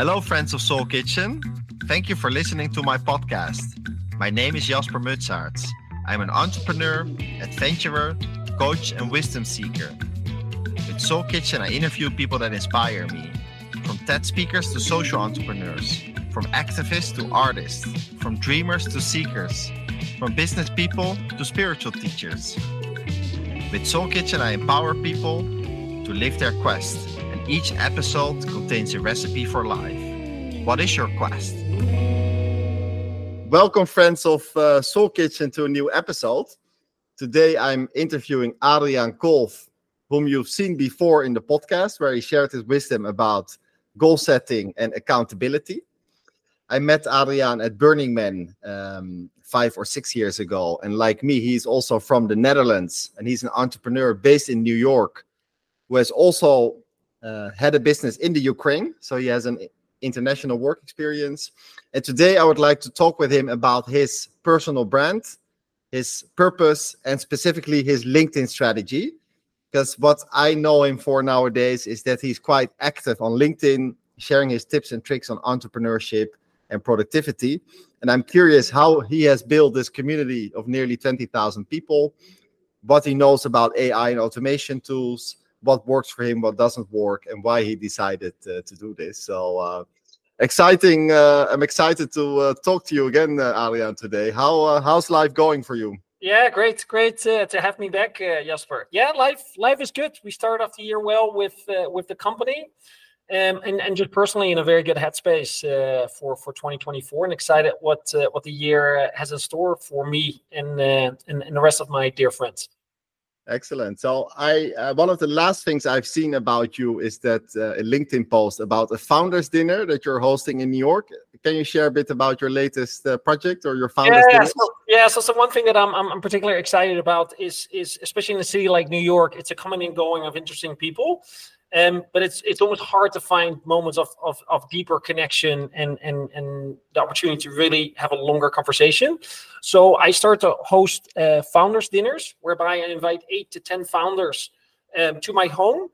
Hello, friends of Soul Kitchen. Thank you for listening to my podcast. My name is Jasper Mutsaerts. I'm an entrepreneur, adventurer, coach, and wisdom seeker. With Soul Kitchen, I interview people that inspire me from TED speakers to social entrepreneurs, from activists to artists, from dreamers to seekers, from business people to spiritual teachers. With Soul Kitchen, I empower people to live their quest, and each episode contains a recipe for life. What is your quest? Welcome, friends of uh, Soul Kitchen, to a new episode. Today, I'm interviewing Adriaan Kolff, whom you've seen before in the podcast, where he shared his wisdom about goal setting and accountability. I met Adriaan at Burning Man um, five or six years ago. And like me, he's also from the Netherlands and he's an entrepreneur based in New York who has also uh, had a business in the Ukraine. So he has an international work experience. And today I would like to talk with him about his personal brand, his purpose, and specifically his LinkedIn strategy. Because what I know him for nowadays is that he's quite active on LinkedIn, sharing his tips and tricks on entrepreneurship and productivity. And I'm curious how he has built this community of nearly 20,000 people, what he knows about AI and automation tools, what works for him, what doesn't work, and why he decided uh, to do this. So, uh, exciting! Uh, I'm excited to uh, talk to you again, uh, Adriaan, today. How uh, how's life going for you? Yeah, great, great to have me back, Jasper. Yeah, life life is good. We started off the year well with with the company um, and, and just personally in a very good headspace uh, for for 2024 and excited what uh, what the year has in store for me and, uh, and, and the rest of my dear friends. Excellent. So I uh, one of the last things I've seen about you is that uh, a LinkedIn post about a founders dinner that you're hosting in New York. Can you share a bit about your latest uh, project or your founders yeah, dinner? So, yeah. So, so one thing that I'm, I'm particularly excited about is is especially in a city like New York, it's a coming and going of interesting people. Um, but it's it's almost hard to find moments of, of, of deeper connection and, and and the opportunity to really have a longer conversation. So I start to host uh, founders dinners whereby I invite eight to ten founders um, to my home,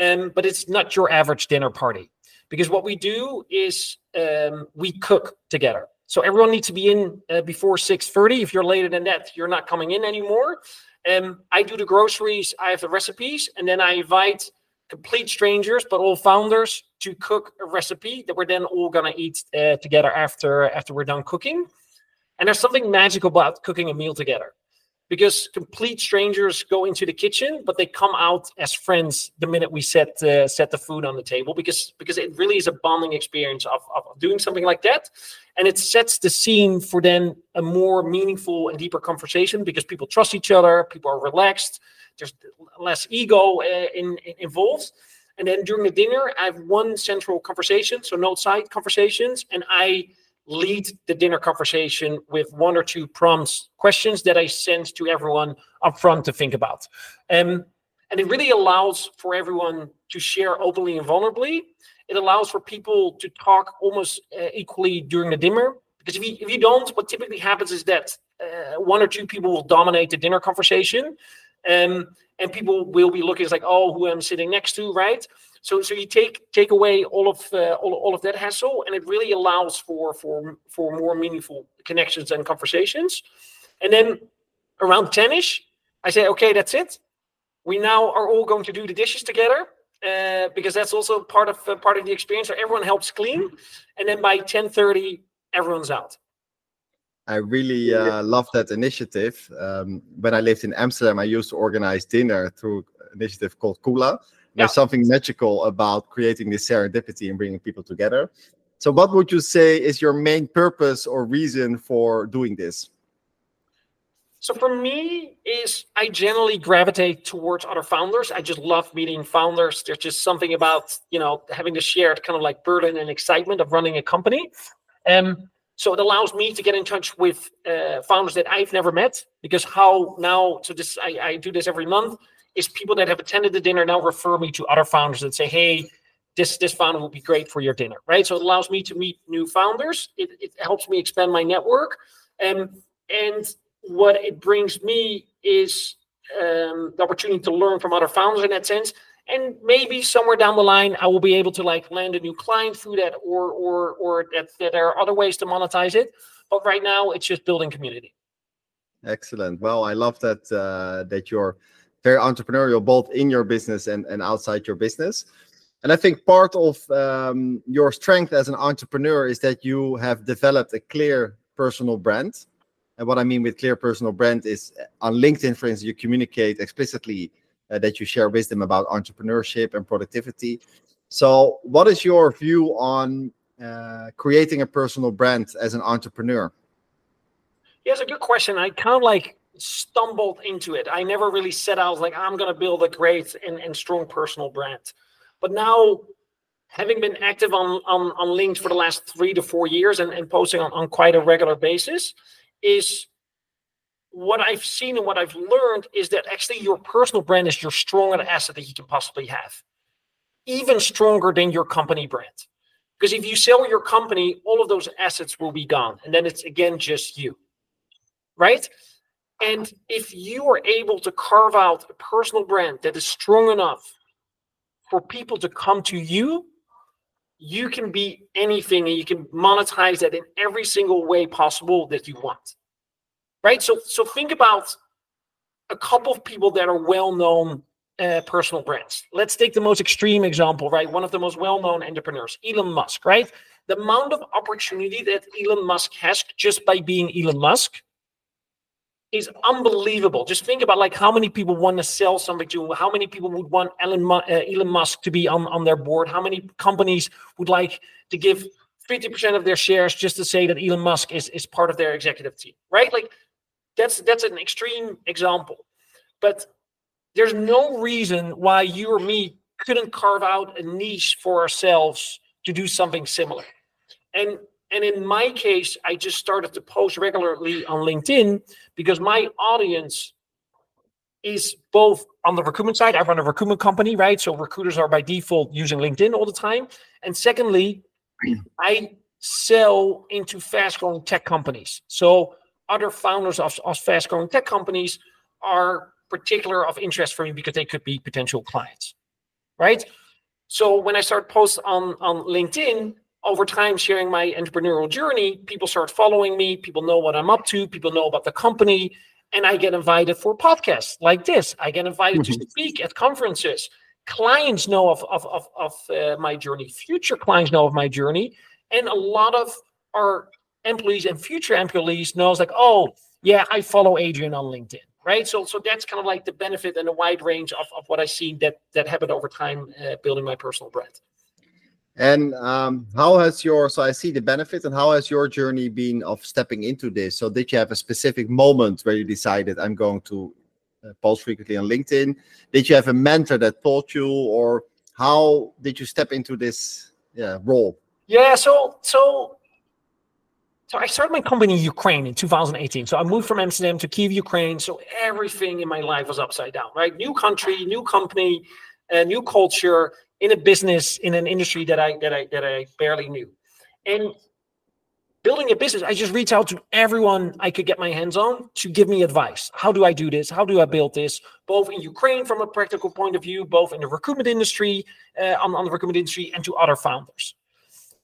um, but it's not your average dinner party because what we do is um, we cook together. So everyone needs to be in uh, before six thirty. If you're later than that, you're not coming in anymore. Um, I do the groceries, I have the recipes, and then I invite complete strangers, but all founders, to cook a recipe that we're then all gonna eat uh, together after after we're done cooking. And there's something magical about cooking a meal together, because complete strangers go into the kitchen, but they come out as friends the minute we set uh, set the food on the table. Because because it really is a bonding experience of, of doing something like that, and it sets the scene for then a more meaningful and deeper conversation because people trust each other, people are relaxed there's less ego uh, in, in, involved. And then during the dinner, I have one central conversation, so no side conversations, and I lead the dinner conversation with one or two prompts, questions that I send to everyone up front to think about. Um, and it really allows for everyone to share openly and vulnerably. It allows for people to talk almost uh, equally during the dinner. Because if you, if you don't, what typically happens is that uh, one or two people will dominate the dinner conversation um, and people will be looking it's like oh who i'm sitting next to right? So so you take take away all of uh, all, all of that hassle and it really allows for for for more meaningful connections and conversations. And then around 10ish i say okay that's it. We now are all going to do the dishes together uh, because that's also part of uh, part of the experience so everyone helps clean. And then by 10:30 everyone's out I really uh, love that initiative. Um, when I lived in Amsterdam, I used to organize dinner through an initiative called Kula. Yeah. There's something magical about creating this serendipity and bringing people together. So, what would you say is your main purpose or reason for doing this? So for me, is I generally gravitate towards other founders. I just love meeting founders. There's just something about you know having the shared kind of like burden and excitement of running a company. Um, so it allows me to get in touch with uh, founders that I've never met because how now, so this, I, I do this every month, is people that have attended the dinner now refer me to other founders that say, hey, this this founder will be great for your dinner, right? So it allows me to meet new founders. It, it helps me expand my network. Um, and what it brings me is um, the opportunity to learn from other founders in that sense. And maybe somewhere down the line, I will be able to like land a new client through that, or or or that, that there are other ways to monetize it. But right now, it's just building community. Excellent. Well, I love that uh, that you're very entrepreneurial, both in your business and, and outside your business. And I think part of um, your strength as an entrepreneur is that you have developed a clear personal brand. And what I mean with clear personal brand is uh, on LinkedIn, for instance, you communicate explicitly uh, that you share wisdom about entrepreneurship and productivity. So, what is your view on uh, creating a personal brand as an entrepreneur? Yeah, it's a good question. I kind of like stumbled into it. I never really set out like I'm going to build a great and, and strong personal brand. But now, having been active on on, on LinkedIn for the last three to four years and, and posting on, on quite a regular basis, is what I've seen and what I've learned is that actually your personal brand is your strongest asset that you can possibly have, even stronger than your company brand. Because if you sell your company, all of those assets will be gone, and then it's again just you, right? And if you are able to carve out a personal brand that is strong enough for people to come to you, you can be anything and you can monetize that in every single way possible that you want. Right? So so think about a couple of people that are well-known uh, personal brands. Let's take the most extreme example, right? One of the most well-known entrepreneurs, Elon Musk, right? The amount of opportunity that Elon Musk has just by being Elon Musk is unbelievable. Just think about like how many people want to sell something to, how many people would want Elon, uh, Elon Musk to be on, on their board, how many companies would like to give 50% of their shares just to say that Elon Musk is, is part of their executive team, right? Like that's that's an extreme example. But there's no reason why you or me couldn't carve out a niche for ourselves to do something similar. And and in my case, I just started to post regularly on LinkedIn because my audience is both on the recruitment side. I run a recruitment company, right? So recruiters are by default using LinkedIn all the time. And secondly, I sell into fast growing tech companies. So other founders of, of fast growing tech companies are particular of interest for me because they could be potential clients, right? So when I start posts on, on LinkedIn, over time sharing my entrepreneurial journey, people start following me, people know what I'm up to, people know about the company, and I get invited for podcasts like this. I get invited mm-hmm. to speak at conferences. Clients know of, of, of, of uh, my journey, future clients know of my journey, and a lot of our employees and future employees knows like, oh, yeah, I follow Adriaan on LinkedIn, right? So, so that's kind of like the benefit and the wide range of, of what I see that that happened over time uh, building my personal brand. And um, how has your so I see the benefit and how has your journey been of stepping into this? So did you have a specific moment where you decided I'm going to uh, post frequently on LinkedIn? Did you have a mentor that taught you, or how did you step into this yeah, role? Yeah, so so so I started my company in Ukraine in 2018. So I moved from Amsterdam to Kiev, Ukraine. So everything in my life was upside down, right? New country, new company, a new culture in a business in an industry that I that I that I barely knew. And building a business, I just reached out to everyone I could get my hands on to give me advice. How do I do this? How do I build this? Both in Ukraine from a practical point of view, both in the recruitment industry, uh, on, on the recruitment industry, and to other founders.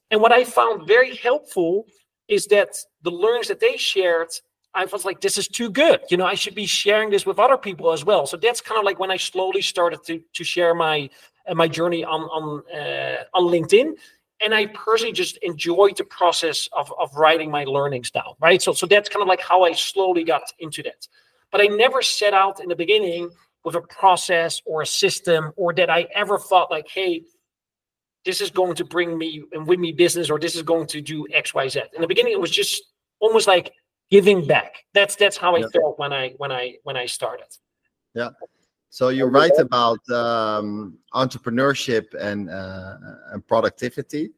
And what I found very helpful is that the learnings that they shared I was like, this is too good. You know, I should be sharing this with other people as well. So that's kind of like when I slowly started to to share my uh, my journey on on uh, on LinkedIn. And I personally just enjoyed the process of of writing my learnings down. Right. So so that's kind of like how I slowly got into that. But I never set out in the beginning with a process or a system or that I ever thought like, hey, this is going to bring me and win me business or this is going to do X, Y, Z. In the beginning, it was just almost like giving back. That's that's how I yeah. felt when I when I when I started. Yeah. So you write about um, entrepreneurship and uh, and productivity.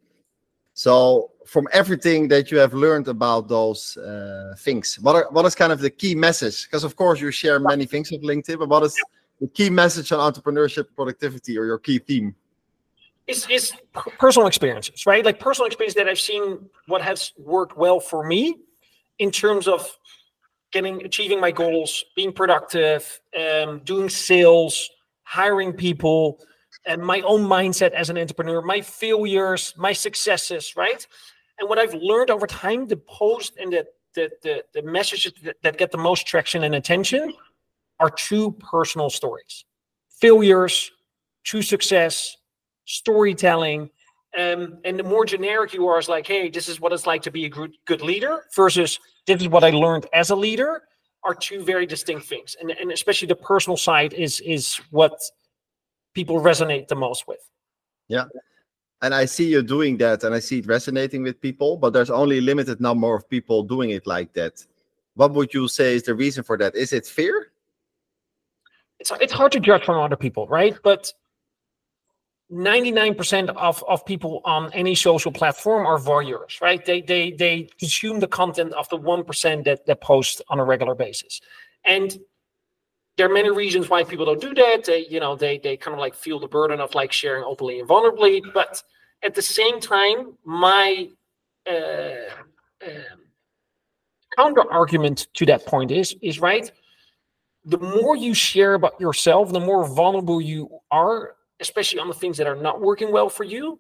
So from everything that you have learned about those uh, things, what are what is kind of the key message? Because of course you share many things on LinkedIn, but what is the key message on entrepreneurship, productivity, or your key theme? It's, it's personal experiences, right? Like personal experience that I've seen what has worked well for me in terms of getting achieving my goals, being productive, um, doing sales, hiring people, and my own mindset as an entrepreneur, my failures, my successes, right? And what I've learned over time, the post and the the the, the messages that, that get the most traction and attention are true personal stories, failures, true success, storytelling. Um, and the more generic you are, is like, hey, this is what it's like to be a good, good leader versus this is what I learned as a leader are two very distinct things. And, and especially the personal side is is what people resonate the most with. Yeah. And I see you doing that and I see it resonating with people, but there's only a limited number of people doing it like that. What would you say is the reason for that? Is it fear? It's it's hard to judge from other people, right? But 99% of, of people on any social platform are voyeurs, right? They they they consume the content of the 1% that, that post on a regular basis. And there are many reasons why people don't do that. They, you know, they they kind of like feel the burden of like sharing openly and vulnerably. But at the same time, my uh, um, counter argument to that point is is right. The more you share about yourself, the more vulnerable you are, especially on the things that are not working well for you.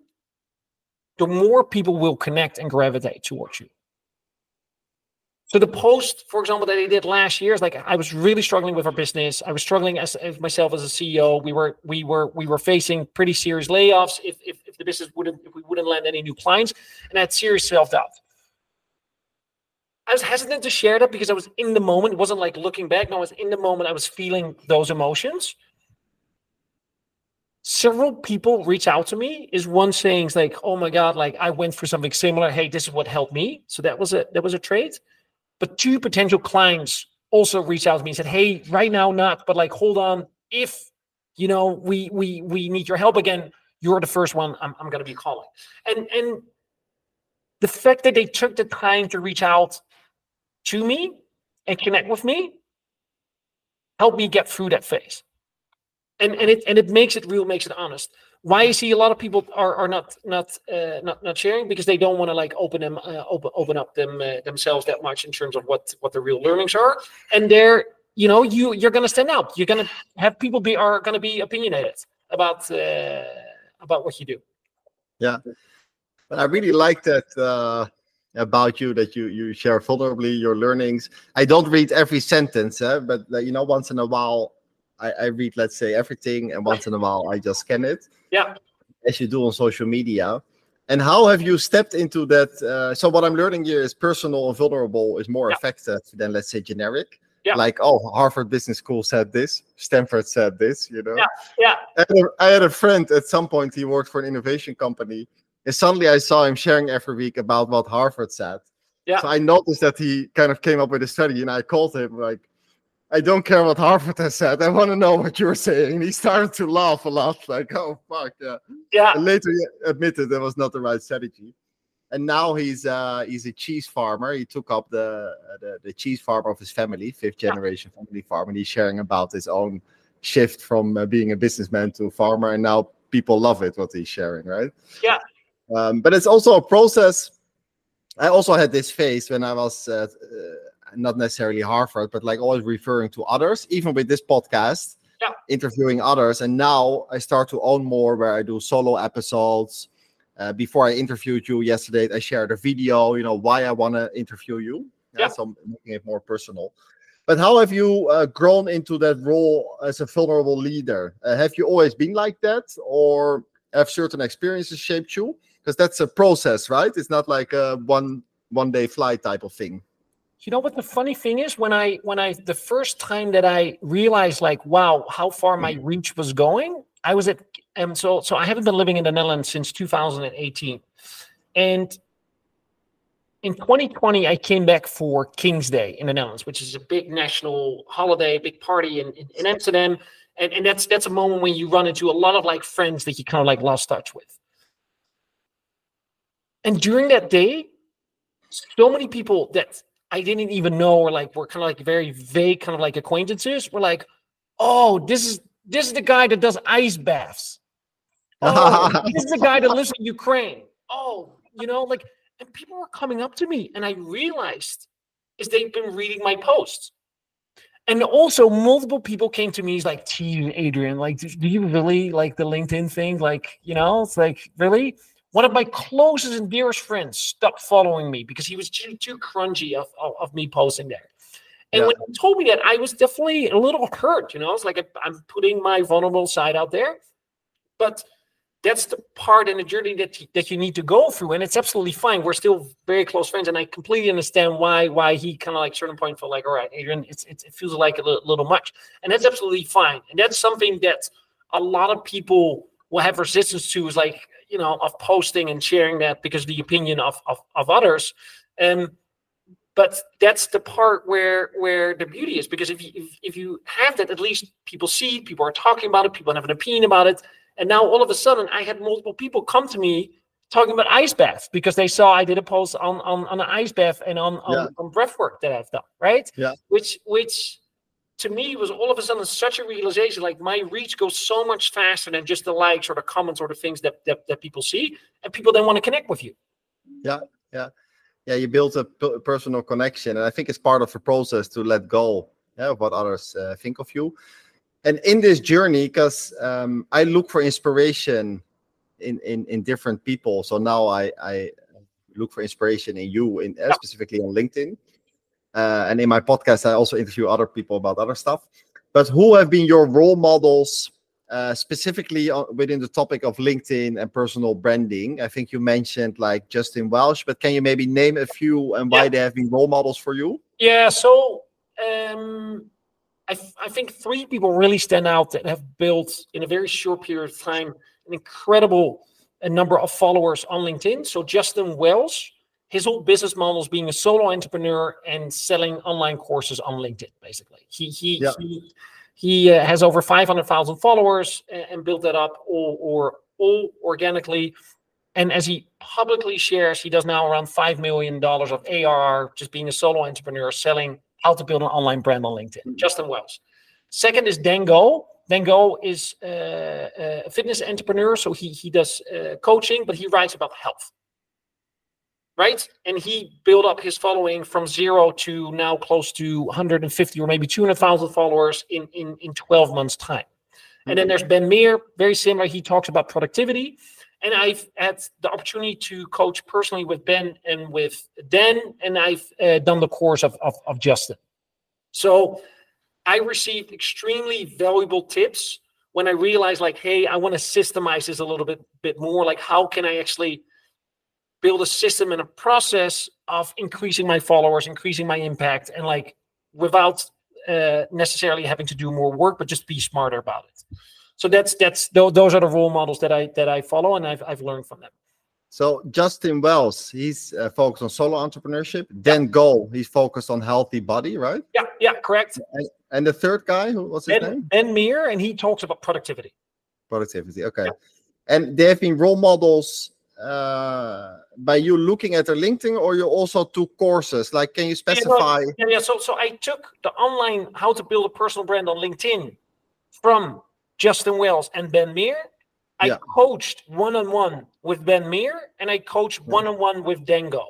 The more people will connect and gravitate towards you. So the post, for example, that I did last year is like I was really struggling with our business. I was struggling as, as myself as a CEO. We were we were we were facing pretty serious layoffs if, if if the business wouldn't if we wouldn't land any new clients, and I had serious self doubt. I was hesitant to share that because I was in the moment. It wasn't like looking back. No, I was in the moment. I was feeling those emotions. Several people reach out to me. Is one saying like, "Oh my god, like I went through something similar. Hey, this is what helped me." So that was a that was a trade. But two potential clients also reached out to me and said, "Hey, right now not, but like hold on, if you know we we we need your help again, you're the first one I'm I'm going to be calling." And and the fact that they took the time to reach out to me and connect with me helped me get through that phase. And and it and it makes it real, makes it honest. Why I see a lot of people are, are not not uh, not not sharing? Because they don't want to like open them uh, open open up them uh, themselves that much in terms of what what the real learnings are. And they're you know you you're gonna stand out. You're gonna have people be are gonna be opinionated about uh, about what you do. Yeah. But I really like that uh, about you that you you share vulnerably your learnings. I don't read every sentence eh, but uh, you know once in a while I, I read, let's say, everything, and once in a while I just scan it. Yeah. As you do on social media. And how have you stepped into that? Uh, so what I'm learning here is personal and vulnerable is more yeah. effective than let's say generic. Yeah. Like, oh, Harvard Business School said this, Stanford said this, you know. Yeah, yeah. I had, a, I had a friend at some point. He worked for an innovation company, and suddenly I saw him sharing every week about what Harvard said. Yeah. So I noticed that he kind of came up with a study, and I called him like, I don't care what Harvard has said. I want to know what you're saying. And he started to laugh a lot, like, oh fuck, yeah. Yeah. And later he admitted that was not the right strategy. And now he's uh he's a cheese farmer. He took up the uh, the, the cheese farm of his family, fifth generation yeah. family farm, and he's sharing about his own shift from uh, being a businessman to a farmer. And now people love it what he's sharing, right? Yeah. Um, but it's also a process. I also had this phase when I was uh, uh not necessarily Harvard, but like always referring to others, even with this podcast, yeah. interviewing others. And now I start to own more where I do solo episodes. Uh, before I interviewed you yesterday, I shared a video, you know, why I want to interview you. Yeah. yeah. So I'm making it more personal. But how have you uh, grown into that role as a vulnerable leader? Uh, have you always been like that, or have certain experiences shaped you? Because that's a process, right? It's not like a one one day fly type of thing you know what the funny thing is? When i when i the first time that i realized like wow how far my mm-hmm. reach was going i was at and um, so so i haven't been living in the netherlands since 2018 and in 2020 i came back for king's day in the netherlands which is a big national holiday big party in, in, in amsterdam. And, and that's that's a moment when you run into a lot of like friends that you kind of like lost touch with. And during that day so many people that I didn't even know or like we're kind of like very vague, kind of like acquaintances. We're like, oh, this is this is the guy that does ice baths. Oh, this is the guy that lives in Ukraine. Oh, you know, like, and people were coming up to me, and I realized is they've been reading my posts. And also, multiple people came to me. He's like, "Gee, Adriaan, like, do you really like the LinkedIn thing? Like, you know, it's like, really." One of my closest and dearest friends stopped following me because he was too, too crunchy of, of, of me posting there. And yeah. when he told me that, I was definitely a little hurt. You know, it's like I'm putting my vulnerable side out there, but that's the part in the journey that you, that you need to go through, and it's absolutely fine. We're still very close friends, and I completely understand why why he kind of like certain point felt like, all right, Adriaan, it's, it's it feels like a little, little much, and that's absolutely fine. And that's something that a lot of people will have resistance to, is like you know of posting and sharing that because the opinion of of, of others. Um, but that's the part where where the beauty is because if you if, if you have that at least people see people are talking about it people have an opinion about it and now all of a sudden i had multiple people come to me talking about ice baths because they saw i did a post on on, on an ice bath and on, on, yeah. on breath work that i've done right yeah which which to me it was all of a sudden such a realization like my reach goes so much faster than just the likes or the comments or the things that that, that people see and people then want to connect with you. Yeah yeah. Yeah, you build a personal connection, and I think it's part of the process to let go yeah, of what others uh, think of you. And in this journey, because um, I look for inspiration in, in in different people, so now I I look for inspiration in you, in uh, specifically on LinkedIn, uh, and in my podcast, I also interview other people about other stuff. But who have been your role models uh, specifically within the topic of LinkedIn and personal branding. I think you mentioned like Justin Welsh, but can you maybe name a few and why yeah. they have been role models for you? Yeah, so um, I, I think three people really stand out that have built in a very short period of time an incredible a number of followers on LinkedIn. So Justin Welsh, his whole business model is being a solo entrepreneur and selling online courses on LinkedIn. Basically, he he, yeah. he he uh, has over 500,000 followers and, and, built that up all, or all organically. And as he publicly shares, he does now around $5 million of ARR just being a solo entrepreneur selling how to build an online brand on LinkedIn. Mm-hmm. Justin Welsh. Second is Dan Go. Dan Go is uh, a fitness entrepreneur. So he, he does uh, coaching, but he writes about health right? And he built up his following from zero to now close to 150 or maybe 200,000 followers in, in, in 12 months' time. And then there's Ben Meer, very similar. He talks about productivity. And I've had the opportunity to coach personally with Ben and with Dan, and I've uh, done the course of, of, of Justin. So I received extremely valuable tips when I realized, like, hey, I want to systemize this a little bit, bit more. Like, how can I actually build a system and a process of increasing my followers, increasing my impact, and like without uh, necessarily having to do more work, but just be smarter about it. So that's that's those are the role models that I that I follow, and I've I've learned from them. So Justin Welsh, he's uh, focused on solo entrepreneurship. Dan yeah. Goal, he's focused on healthy body, right? Yeah, yeah, correct. And, and the third guy, what's his ben, name? Ben Meer, and he talks about productivity. Productivity, okay. Yeah. And they have been role models uh, by you looking at their LinkedIn, or you also took courses? Like, can you specify? Yeah, yeah, So, so I took the online how to build a personal brand on LinkedIn from Justin Welsh and Ben Meer. I yeah. coached one on one with Ben Meer, and I coached one on one with Dan Go.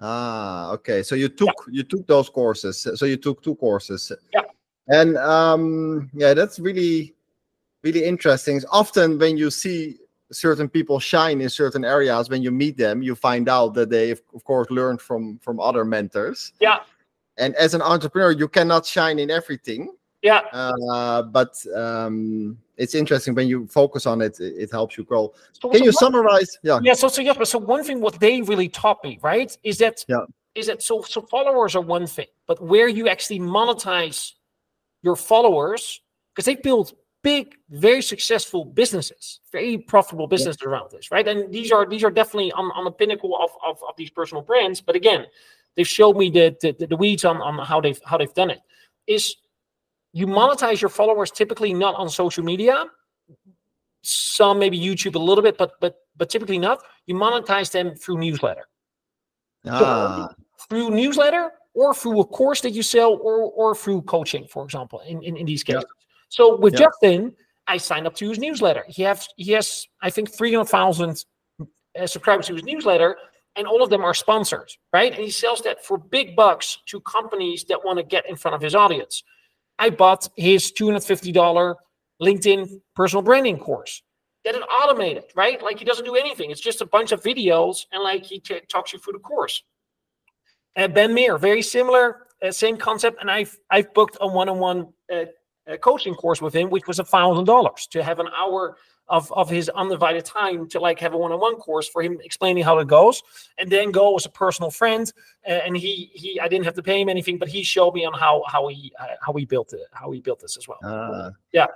Ah, okay. So you took yeah. you took those courses. So you took two courses. Yeah. And um, yeah, that's really really interesting. Often when you see certain people shine in certain areas when you meet them you find out that they of course learned from from other mentors. Yeah. And as an entrepreneur you cannot shine in everything. Yeah. Uh, but um, it's interesting when you focus on it it, helps you grow. So, can so you summarize? Yeah. Yeah so so yeah so one thing what they really taught me right is that yeah. is that so so followers are one thing but where you actually monetize your followers because they build big, very successful businesses, very profitable businesses yeah. around this, right? And these are these are definitely on, on the pinnacle of, of, of these personal brands. But again, they've showed me the, the, the weeds on, on how they've how they've done it. Is you monetize your followers typically not on social media, some maybe YouTube a little bit, but but but typically not. You monetize them through newsletter. Ah. So through newsletter or through a course that you sell or or through coaching, for example, in, in, in these cases. Yeah. So with yeah. Justin, I signed up to his newsletter. He has he has I think three hundred thousand subscribers to his newsletter, and all of them are sponsored, right? And he sells that for big bucks to companies that want to get in front of his audience. I bought his $250 LinkedIn personal branding course. That is automated, right? Like he doesn't do anything. It's just a bunch of videos and like he t- talks you through the course. Uh, ben Meer, very similar, uh, same concept. And I've I've booked a one-on-one uh, uh coaching course with him, which was a thousand dollars to have an hour of, of his undivided time to like have a one-on-one course for him explaining how it goes and then go as a personal friend uh, and he he i didn't have to pay him anything but he showed me on how how he uh, how he built it how he built this as well uh, yeah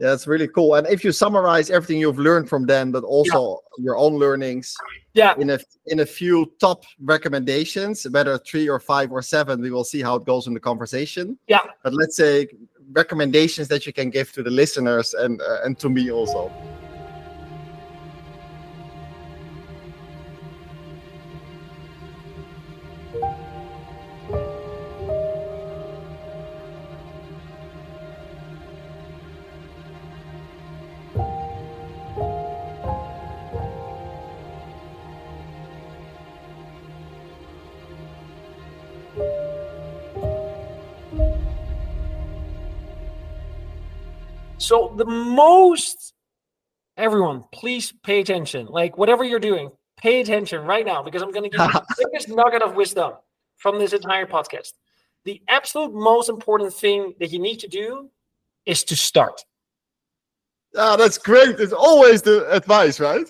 yeah, that's really cool. And if you summarize everything you've learned from them, but also yeah. your own learnings, yeah, in a in a few top recommendations, whether three or five or seven, we will see how it goes in the conversation. Yeah. But let's say recommendations that you can give to the listeners and uh, and to me also. So the most everyone, please pay attention. Like whatever you're doing, pay attention right now because I'm going to give you the biggest nugget of wisdom from this entire podcast. The absolute most important thing that you need to do is to start. Ah, that's great. It's always the advice, right?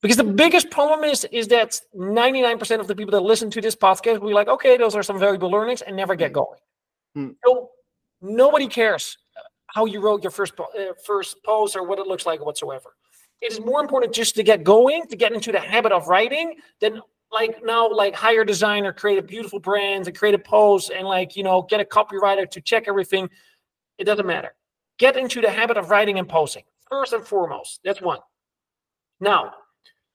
Because the biggest problem is is that 99% of the people that listen to this podcast will be like, okay, those are some valuable learnings and never get going. Hmm. So nobody cares how you wrote your first uh, first post or what it looks like whatsoever. It is more important just to get going, to get into the habit of writing, than like now like hire a designer, create a beautiful brand, and create a post, and like you know get a copywriter to check everything. It doesn't matter. Get into the habit of writing and posting first and foremost. That's one. Now,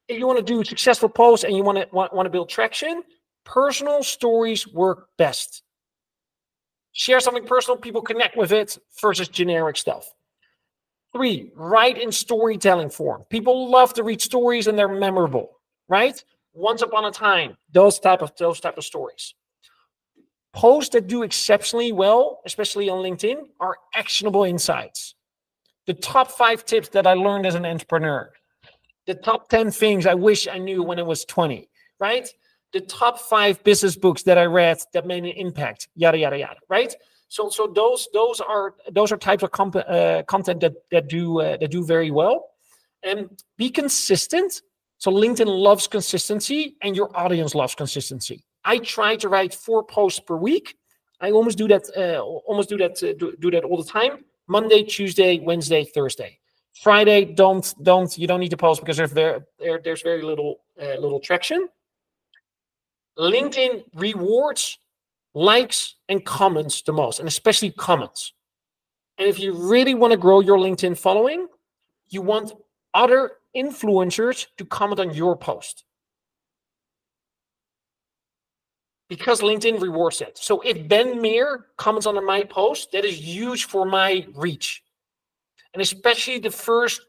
if you want to do successful posts and you want to want, want to build traction, personal stories work best share something personal, people connect with it versus generic stuff. Three, write in storytelling form. People love to read stories and they're memorable, right? Once upon a time, those type of those type of stories. Posts that do exceptionally well, especially on LinkedIn, are actionable insights. The top five tips that I learned as an entrepreneur. The top 10 things I wish I knew when I was 20, right? The top five business books that I read that made an impact, yada yada yada, right? So so those those are those are types of comp- uh, content that that do uh, that do very well, and be consistent. So LinkedIn loves consistency, and your audience loves consistency. I try to write four posts per week. I almost do that. Uh, almost do that. Uh, do, do that all the time. Monday, Tuesday, Wednesday, Thursday. Friday, don't don't you don't need to post because there's very there, there's very little uh, little traction. LinkedIn rewards likes and comments the most, and especially comments. And if you really want to grow your LinkedIn following, you want other influencers to comment on your post. Because LinkedIn rewards it. So if Ben Meer comments on my post, that is huge for my reach. And especially the first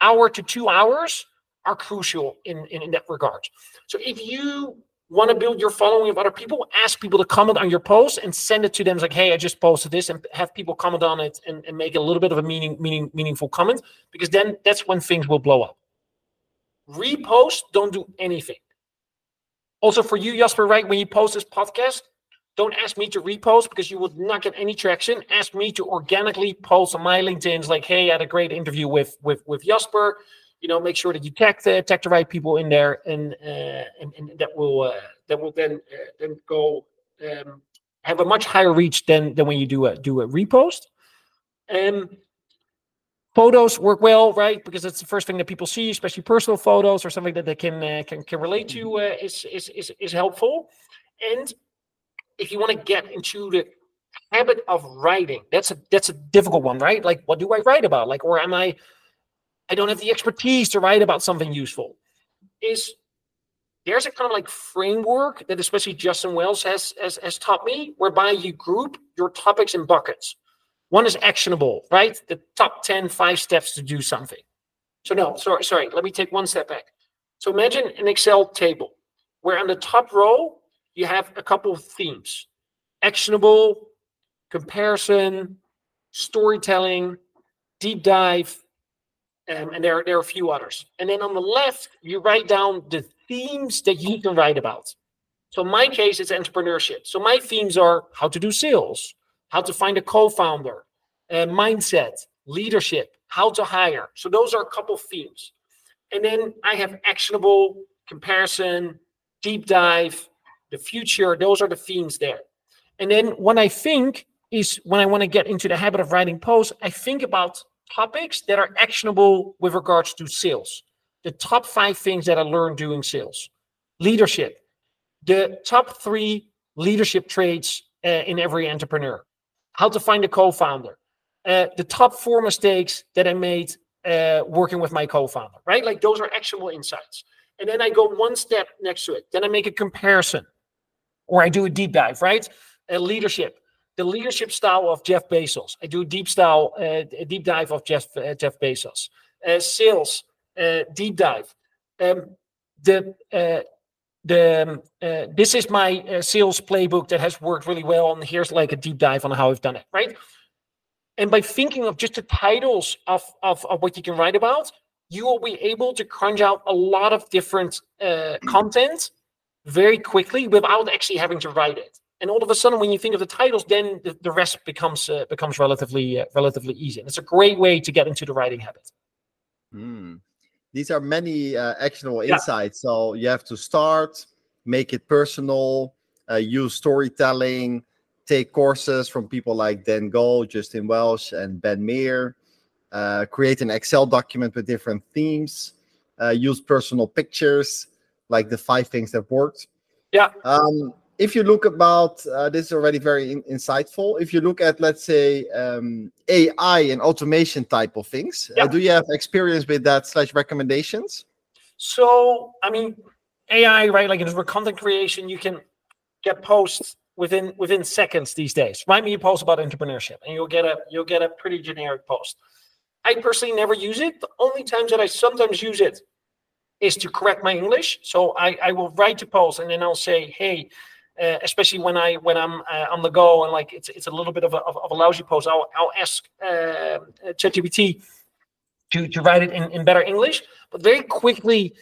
hour to two hours are crucial in, in, in that regard. So if you want to build your following of other people, ask people to comment on your post and send it to them. It's like, hey, I just posted this, and have people comment on it and, and make a little bit of a meaning, meaning, meaningful comment, because then that's when things will blow up. Repost, don't do anything. Also, for you, Jasper, right? When you post this podcast, don't ask me to repost because you would not get any traction. Ask me to organically post on my LinkedIn's like, hey, I had a great interview with with with Jasper you know, make sure that you tag the tag the right people in there, and uh, and, and that will uh, that will then uh, then go um, have a much higher reach than than when you do a do a repost. Um, photos work well, right? Because it's the first thing that people see, especially personal photos or something that they can uh, can can relate to uh, is, is is is helpful. And if you want to get into the habit of writing, that's a that's a difficult one, right? Like, what do I write about? Like, or am I I don't have the expertise to write about something useful. Is there's a kind of like framework that especially Justin Welsh has, has, has taught me, whereby you group your topics in buckets. One is actionable, right? The top 10, five steps to do something. So no, sorry, sorry. Let me take one step back. So imagine an Excel table where on the top row you have a couple of themes actionable, comparison, storytelling, deep dive, um, and there, there are a few others. And then on the left, you write down the themes that you can write about. So my case, it's entrepreneurship. So my themes are how to do sales, how to find a co-founder, uh, mindset, leadership, how to hire. So those are a couple themes. And then I have actionable, comparison, deep dive, the future. Those are the themes there. And then when I think is when I want to get into the habit of writing posts, I think about topics that are actionable with regards to sales. The top five things that I learned doing sales, leadership, the top three leadership traits uh, in every entrepreneur, how to find a co founder, uh, the top four mistakes that I made uh, working with my co founder, right? Like those are actionable insights. And then I go one step next to it. Then I make a comparison or I do a deep dive, right? Uh, leadership the leadership style of Jeff Bezos. I do deep style, uh, deep dive of Jeff uh, Jeff Bezos. Uh, sales, uh, deep dive. Um, the uh, the um, uh, this is my sales playbook that has worked really well, and here's like a deep dive on how I've done it, right? And by thinking of just the titles of, of, of what you can write about, you will be able to crunch out a lot of different content very quickly without actually having to write it and all of a sudden when you think of the titles then the, the rest becomes uh, becomes relatively uh, relatively easy. And it's a great way to get into the writing habit. Mm. these are many uh, actionable yeah. insights. So you have to start make it personal uh, use storytelling take courses from people like dan go justin welsh and ben meer uh, create an excel document with different themes. Uh, use personal pictures like the five things that worked. Yeah. Um, if you look about uh, this is already very in- insightful. If you look at let's say um, ai and automation type of things uh, do you have experience with that slash recommendations? So i mean ai right like in for content creation you can get posts within within seconds these days. Write me a post about entrepreneurship and you'll get a you'll get a pretty generic post. I personally never use it. The only times that i sometimes use it is to correct my english. So i i will write a post and then i'll say hey uh, especially when I when I'm uh, on the go and like it's it's a little bit of a, of, a lousy post. I'll I'll ask uh, ChatGPT to to write it in, in better English, but very quickly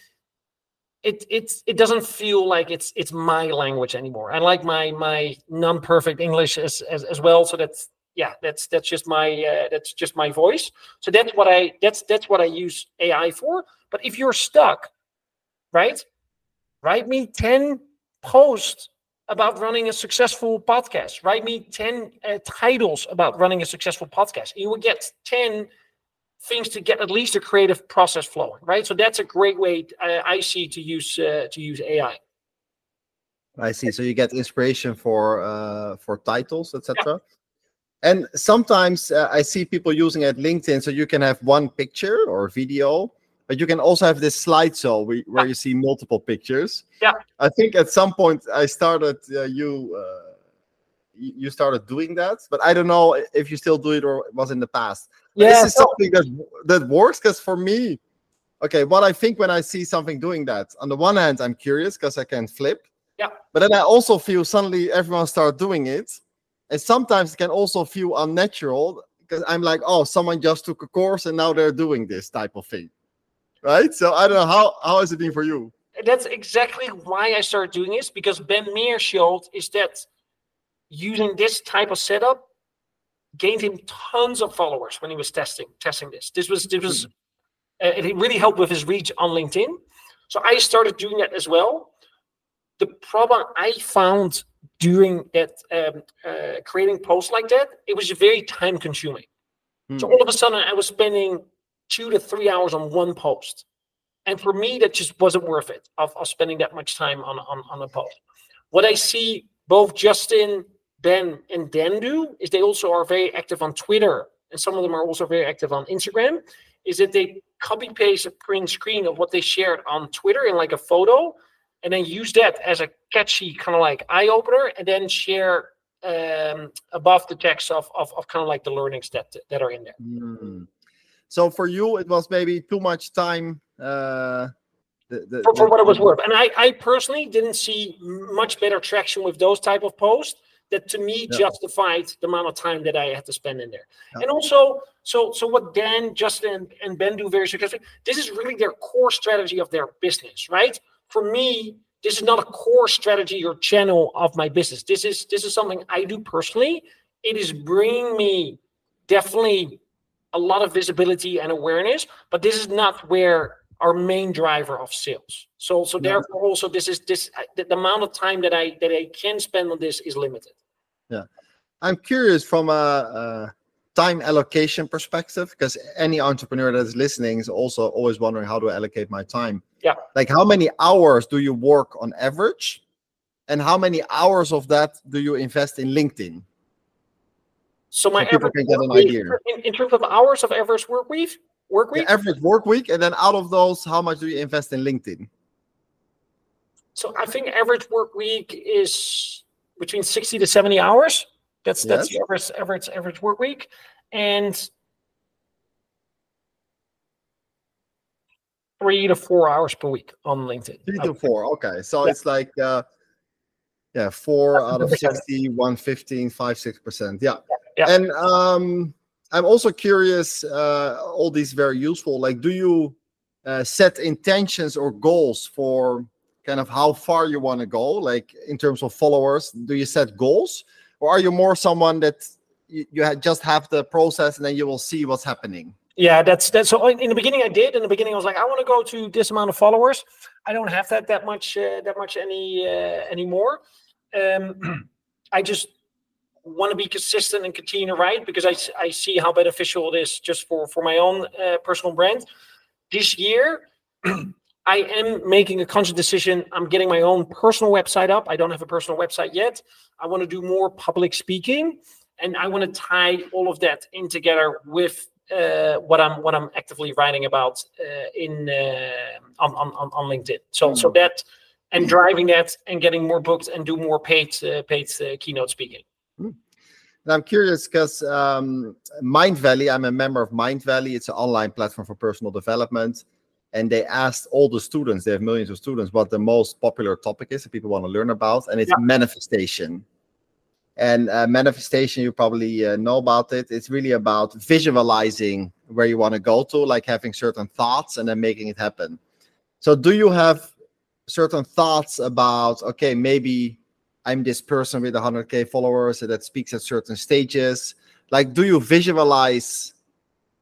it it's it doesn't feel like it's it's my language anymore. I like my my non perfect English as, as as well. So that's yeah that's that's just my uh, that's just my voice. So that's what I that's that's what I use AI for. But if you're stuck, right? Write me ten posts about running a successful podcast. Write me 10 uh, titles about running a successful podcast. You will get 10 things to get at least a creative process flowing, right? So that's a great way uh, I see to use uh, to use AI. I see. So you get inspiration for uh, for titles, etc. Yeah. And sometimes uh, I see people using it LinkedIn, so you can have one picture or video but you can also have this slideshow where, where you see multiple pictures. Yeah. I think at some point I started uh, you uh, you started doing that, but I don't know if you still do it or it was in the past. Yeah, this is so- something that that works because for me, okay, what I think when I see something doing that, on the one hand, I'm curious because I can flip. Yeah. But then I also feel suddenly everyone start doing it, and sometimes it can also feel unnatural because I'm like, oh, someone just took a course and now they're doing this type of thing right? So I don't know how how has it been for you? That's exactly why I started doing this because Ben Meer showed is that using this type of setup gained him tons of followers when he was testing testing this. This was this was uh, it really helped with his reach on LinkedIn. So I started doing that as well. The problem I found during that um, uh, creating posts like that, it was very time consuming. Hmm. So all of a sudden, I was spending two to three hours on one post. And for me, that just wasn't worth it of, of spending that much time on, on, on a post. What I see both Justin, Ben, and Dan do is they also are very active on Twitter. And some of them are also very active on Instagram. Is that they copy paste a print screen of what they shared on Twitter in like a photo, and then use that as a catchy kind of like eye opener, and then share um, above the text of, of, of kind of like the learnings that that are in there. Mm. So for you, it was maybe too much time uh, The, the, for, for the- what it was worth. And I, I personally didn't see much better traction with those type of posts that to me Yeah. justified the amount of time that I had to spend in there. Yeah. And also, so so what Dan, Justin, and, and Ben do very successfully, this is really their core strategy of their business, right? For me, this is not a core strategy or channel of my business. This is this is something I do personally. It is bringing me definitely a lot of visibility and awareness, but this is not where our main driver of sales. So so Yeah. therefore also this is this the, the amount of time that I that I can spend on this is limited. Yeah. I'm curious from a, a time allocation perspective because any entrepreneur that is listening is also always wondering how do I allocate my time. Yeah. Like how many hours do you work on average, and how many hours of that do you invest in LinkedIn? So my So people average can get an week- idea. in, in terms of hours of average work week, work The week. average work week, and then out of those, how much do you invest in LinkedIn? So I think average work week is between 60 to 70 hours. That's that's the average average average work week. And three to four hours per week on LinkedIn. Three to four. Okay. So Yeah. it's like uh yeah, four out of 100%. 60, 115, 5, 6%. Yeah. Yeah. And um I'm also curious, uh all these very useful. Like, do you uh, set intentions or goals for kind of how far you want to go, like in terms of followers? Do you set goals, or are you more someone that you, you just have the process and then you will see what's happening? Yeah, that's that's so. In in the beginning, I did. In the beginning, I was like, I want to go to this amount of followers. I don't have that that much uh, that much any uh, anymore. Um, I just want to be consistent and continue to write because I see how beneficial it is just for for my own uh, personal brand. This year, I am making a conscious decision. I'm getting my own personal website up. I don't have a personal website yet. I want to do more public speaking, and I want to tie all of that in together with uh, what I'm what I'm actively writing about uh, in uh, on, on on on LinkedIn. So so that and driving that and getting more booked and do more paid uh, paid uh, keynote speaking. And I'm curious because um, Mindvalley, I'm a member of Mindvalley. It's an online platform for personal development. And they asked all the students, they have millions of students, what the most popular topic is that people want to learn about. And it's Yeah. manifestation. And uh, manifestation, you probably uh, know about it. It's really about visualizing where you want to go to, like having certain thoughts and then making it happen. So, do you have certain thoughts about, okay, maybe I'm this person with 100k followers that speaks at certain stages. Like, do you visualize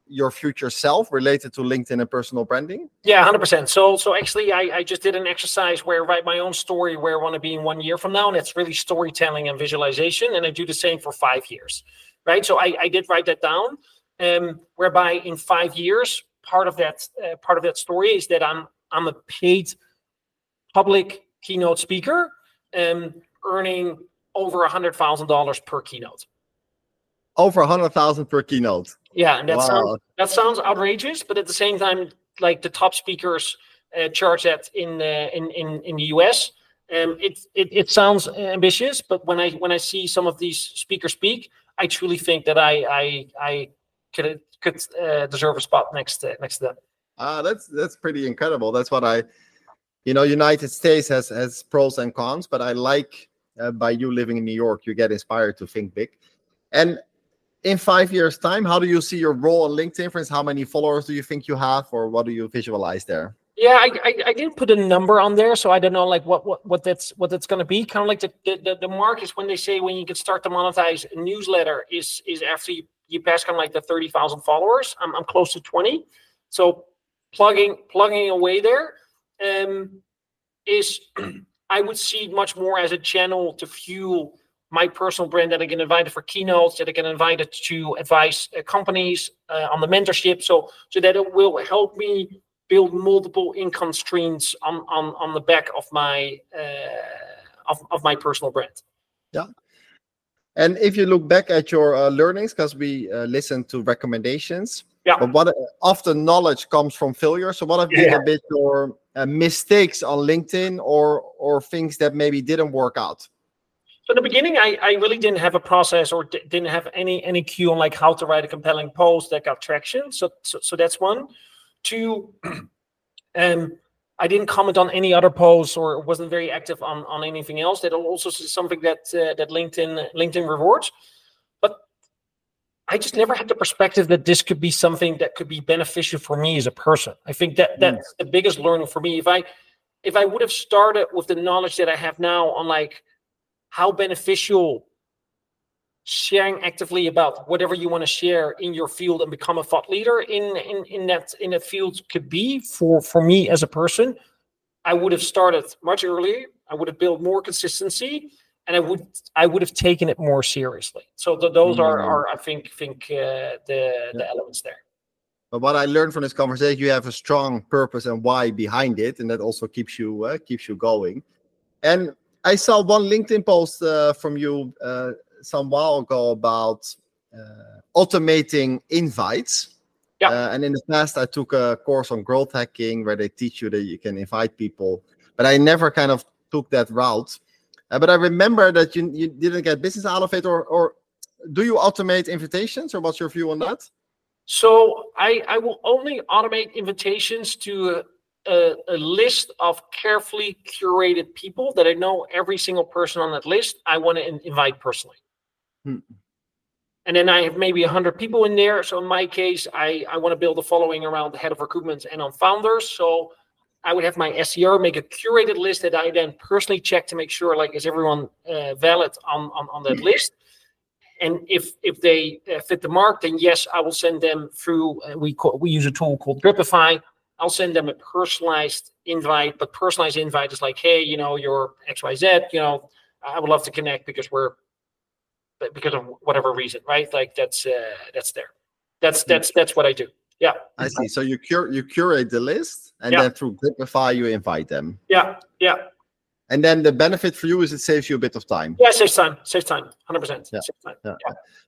your future self related to LinkedIn and personal branding? Yeah, hundred percent. So so actually, I, I just did an exercise where I write my own story where I want to be in one year from now, and it's really storytelling and visualization. And I do the same for five years, right? So I, I did write that down, um, whereby in five years, part of that uh, part of that story is that I'm I'm a paid public keynote speaker, um, earning over a hundred thousand dollars per keynote. Over 100,000 per keynote. Yeah, and that wow. sounds that sounds outrageous, but at the same time, like the top speakers uh, charge that in, uh, in in in the US. Um, it, it it sounds ambitious, but when I when I see some of these speakers speak, I truly think that I I I could could uh, deserve a spot next to, next to them. Ah, that's that's pretty incredible. That's what I, you know, United States has has pros and cons, but I like uh, by you living in New York, you get inspired to think big. And in five years' time, how do you see your role on LinkedIn? For instance, how many followers do you think you have, or what do you visualize there? Yeah, I, I, I didn't put a number on there, so I don't know like what what, what that's what that's gonna be. Kind of like the, the the mark is when they say when you can start to monetize a newsletter is is after you, you pass kind of like the thirty thousand followers. I'm I'm close to twenty, so plugging plugging away there um, is I would see it much more as a channel to fuel my personal brand that I get invited for keynotes, that I get invited to advise uh, companies uh, on the mentorship, so so that it will help me build multiple income streams on on on the back of my uh, of, of my personal brand. Yeah. And if you look back at your uh, learnings, because we uh, listen to recommendations, Yeah. but what often knowledge comes from failure. So what have been Yeah. a bit your uh, mistakes on LinkedIn, or or things that maybe didn't work out? So in the beginning, I, I really didn't have a process or d- didn't have any any cue on like how to write a compelling post that got traction. So so, so that's one. Two, um, I didn't comment on any other posts or wasn't very active on, on anything else. That also is something that uh, that LinkedIn LinkedIn rewards. I just never had the perspective that this could be something that could be beneficial for me as a person. I think that that's mm. the biggest learning for me. If I if I would have started with the knowledge that I have now on like how beneficial sharing actively about whatever you want to share in your field and become a thought leader in in in that in that field could be for for me as a person i would have started much earlier i would have built more consistency and i would i would have taken it more seriously so th- those mm. are are i think think uh, the yeah. the elements there but what I learned from this conversation, you have a strong purpose and why behind it, and that also keeps you uh, keeps you going. And I saw one LinkedIn post uh, from you uh, some while ago about uh, automating invites. Yeah. Uh, and in the past, I took a course on growth hacking where they teach you that you can invite people, but I never kind of took that route. Uh, but I remember that you you didn't get business out of it, or or do you automate invitations, or what's your view on that? So I I will only automate invitations to a, a, list of carefully curated people that I know every single person on that list I want to in, invite personally. Hmm. And then I have maybe 100 people in there. So in my case, I, I want to build a following around the head of recruitment and on founders. So I would have my SDR make a curated list that I then personally check to make sure, like, is everyone uh, valid on, on, on that hmm. list? And if if they uh, fit the mark, then yes, I will send them through. Uh, we call, we use a tool called Dripify. I'll send them a personalized invite, but personalized invite is like, hey, you know, you're X Y Z. You know, I would love to connect because we're because of whatever reason, right? Like that's uh, that's there. That's that's that's what I do. Yeah. I see. So you cure you curate the list, and yeah. then through Dripify you invite them. Yeah. Yeah. And then the benefit for you is it saves you a bit of time. Yeah, saves time. Saves time. Hundred percent. Yeah. yeah.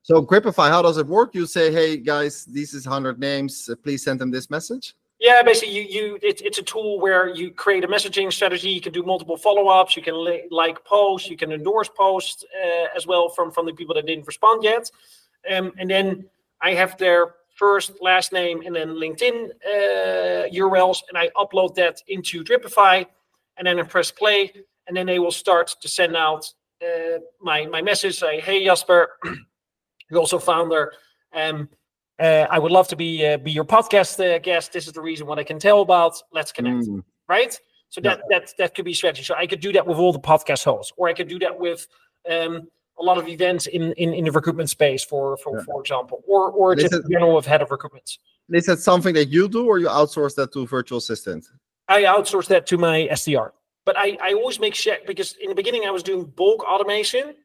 So Dripify, how does it work? You say, hey guys, this is hundred names. Uh, please send them this message. Yeah, basically, you you it, it's a tool where you create a messaging strategy. You can do multiple follow ups. You can li- like posts. You can endorse posts uh, as well from from the people that didn't respond yet. Um, and then I have their first, last name, and then LinkedIn uh, URLs, and I upload that into Dripify, and then I press play, and then they will start to send out uh, my my message. Say, hey Jasper, you're also founder. Um, uh, I would love to be uh, be your podcast uh, guest. This is the reason what I can tell about. Let's connect, mm. right? So that yeah. that that could be strategy. So I could do that with all the podcast hosts, or I could do that with um, a lot of events in, in, in the recruitment space, for for, yeah. for example, or or just it, general with head of recruitment. Is that something that you do, or you outsource that to virtual assistant? I outsource that to my SDR, but I I always make sure because in the beginning I was doing bulk automation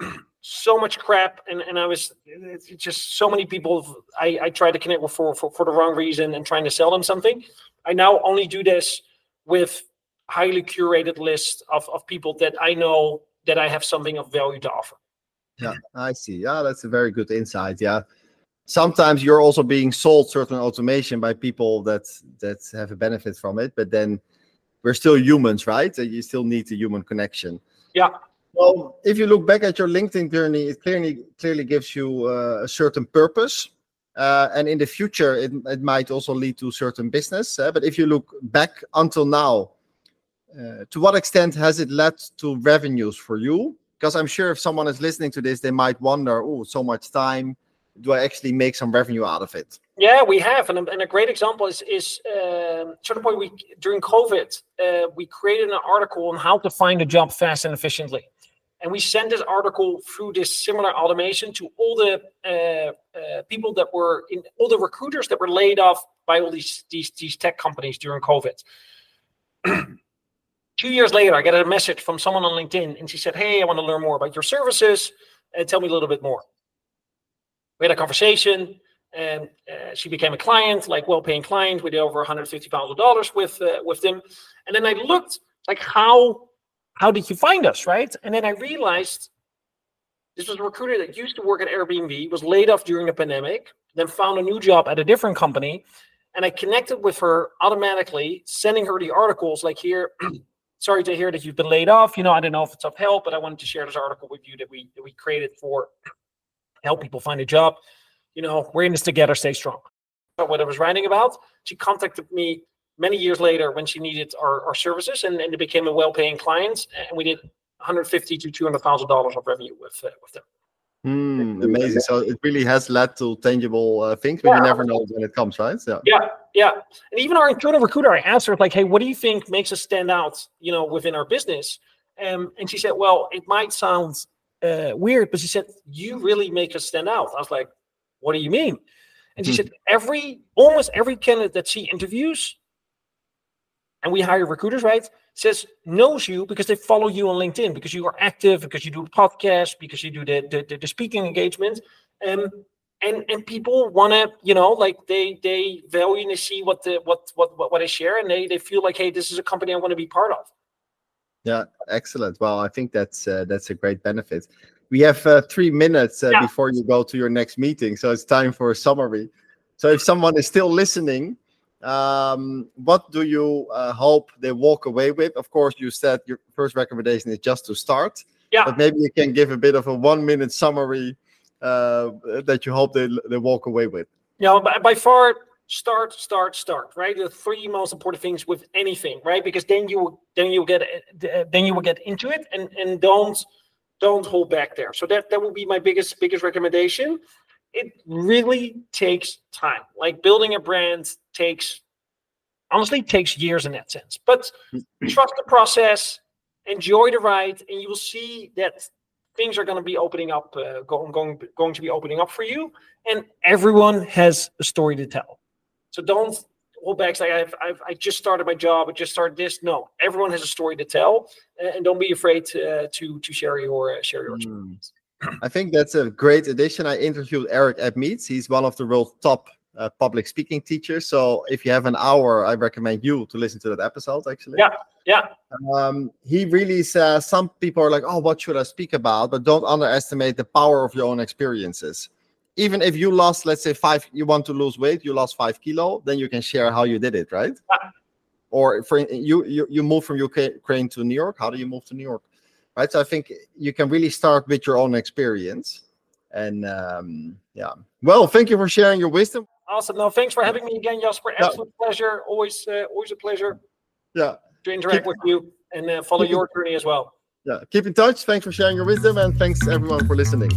so much crap and, and I was just so many people I, I tried to connect with for, for, for the wrong reason and trying to sell them something. I now only do this with highly curated list of, of people that I know that I have something of value to offer. Yeah, I see. Yeah, that's a very good insight. Yeah. Sometimes you're also being sold certain automation by people that that have a benefit from it, but then we're still humans, right? And You still need the human connection. Yeah. Well, if you look back at your LinkedIn journey, it clearly clearly gives you uh, a certain purpose, uh, and in the future, it, it might also lead to certain business. Uh, but if you look back until now, to what extent has it led to revenues for you? Because I'm sure if someone is listening to this, they might wonder, "Oh, so much time. Do I actually make some revenue out of it?" Yeah, we have, and a, and a great example is is uh, certain point we during COVID uh, we created an article on how to find a job fast and efficiently and we sent this article through this similar automation to all the uh, uh, people that were in all the recruiters that were laid off by all these these, these tech companies during COVID. Two years later, I got a message from someone on LinkedIn, and she said, "Hey, I want to learn more about your services. uh, tell me a little bit more." We had a conversation, and uh, she became a client, like well-paying client. We did over one hundred fifty thousand dollars with uh, with them, and then I looked like how how did you find us, right? And then I realized this was a recruiter that used to work at Airbnb, was laid off during the pandemic, then found a new job at a different company. And I connected with her automatically, sending her the articles like here. Sorry to hear that you've been laid off. You know, I don't know if it's of help, but I wanted to share this article with you that we that we created for help people find a job. You know, we're in this together, stay strong. But what I was writing about, she contacted me many years later when she needed our, our services and, and it became a well-paying client and we did 150 to 200 thousand dollars of revenue with uh, with them Hmm, amazing. So it really has led to tangible uh, things, but Yeah. you never know when it comes, right? Yeah. yeah yeah. And even our internal recruiter i asked her like hey what do you think makes us stand out you know within our business? Um, and she said well it might sound uh, weird but she said you really make us stand out i was like what do you mean? And she Hmm. said every almost every candidate that she interviews and we hire recruiters right says knows you because they follow you on linkedin because you are active because you do podcasts because you do the the, the, the speaking engagement um, and and people want to you know like they they value and they see what the what what what, what I share and they they feel like hey this is a company I want to be part of. Yeah, excellent. Well, I think that's uh, that's a great benefit. We have uh, three minutes uh, Yeah. before you go to your next meeting, so it's time for a summary. So, if someone is still listening, um, what do you uh, hope they walk away with? Of course, you said your first recommendation is just to start, Yeah. but maybe you can give a bit of a one-minute summary uh, that you hope they they walk away with. You know by, by far start start start right? The three most important things with anything right? Because then you then you get then you will get into it and and don't don't hold back there. So that that will be my biggest biggest recommendation. It really takes time. Like building a brand takes honestly takes years in that sense. But trust the process enjoy the ride and you will see that things are going to be opening up uh, going, going going to be opening up for you and everyone has a story to tell so don't hold back say I've, I've i just started my job i just started this no everyone has a story to tell and don't be afraid to uh, to, to share your uh, share your Mm. experience I think that's a great addition. I interviewed Eric Edmeades. He's one of the world's top uh, public speaking teacher. So if you have an hour, I recommend you to listen to that episode. Actually, Yeah. yeah Um, he really says some people are like, "Oh, what should I speak about?" But don't underestimate the power of your own experiences. Even if you lost, let's say five, you want to lose weight, you lost five kilo, then you can share how you did it, right? Yeah. Or for you, you you moved from Ukraine to New York. How do you move to New York? right so i think you can really start with your own experience and um yeah well thank you for sharing your wisdom awesome. No thanks for having me again jasper. Absolute pleasure. Always uh, always a pleasure yeah. to interact with you and uh, follow your journey as well. Yeah. Keep in touch. Thanks for sharing your wisdom and thanks everyone for listening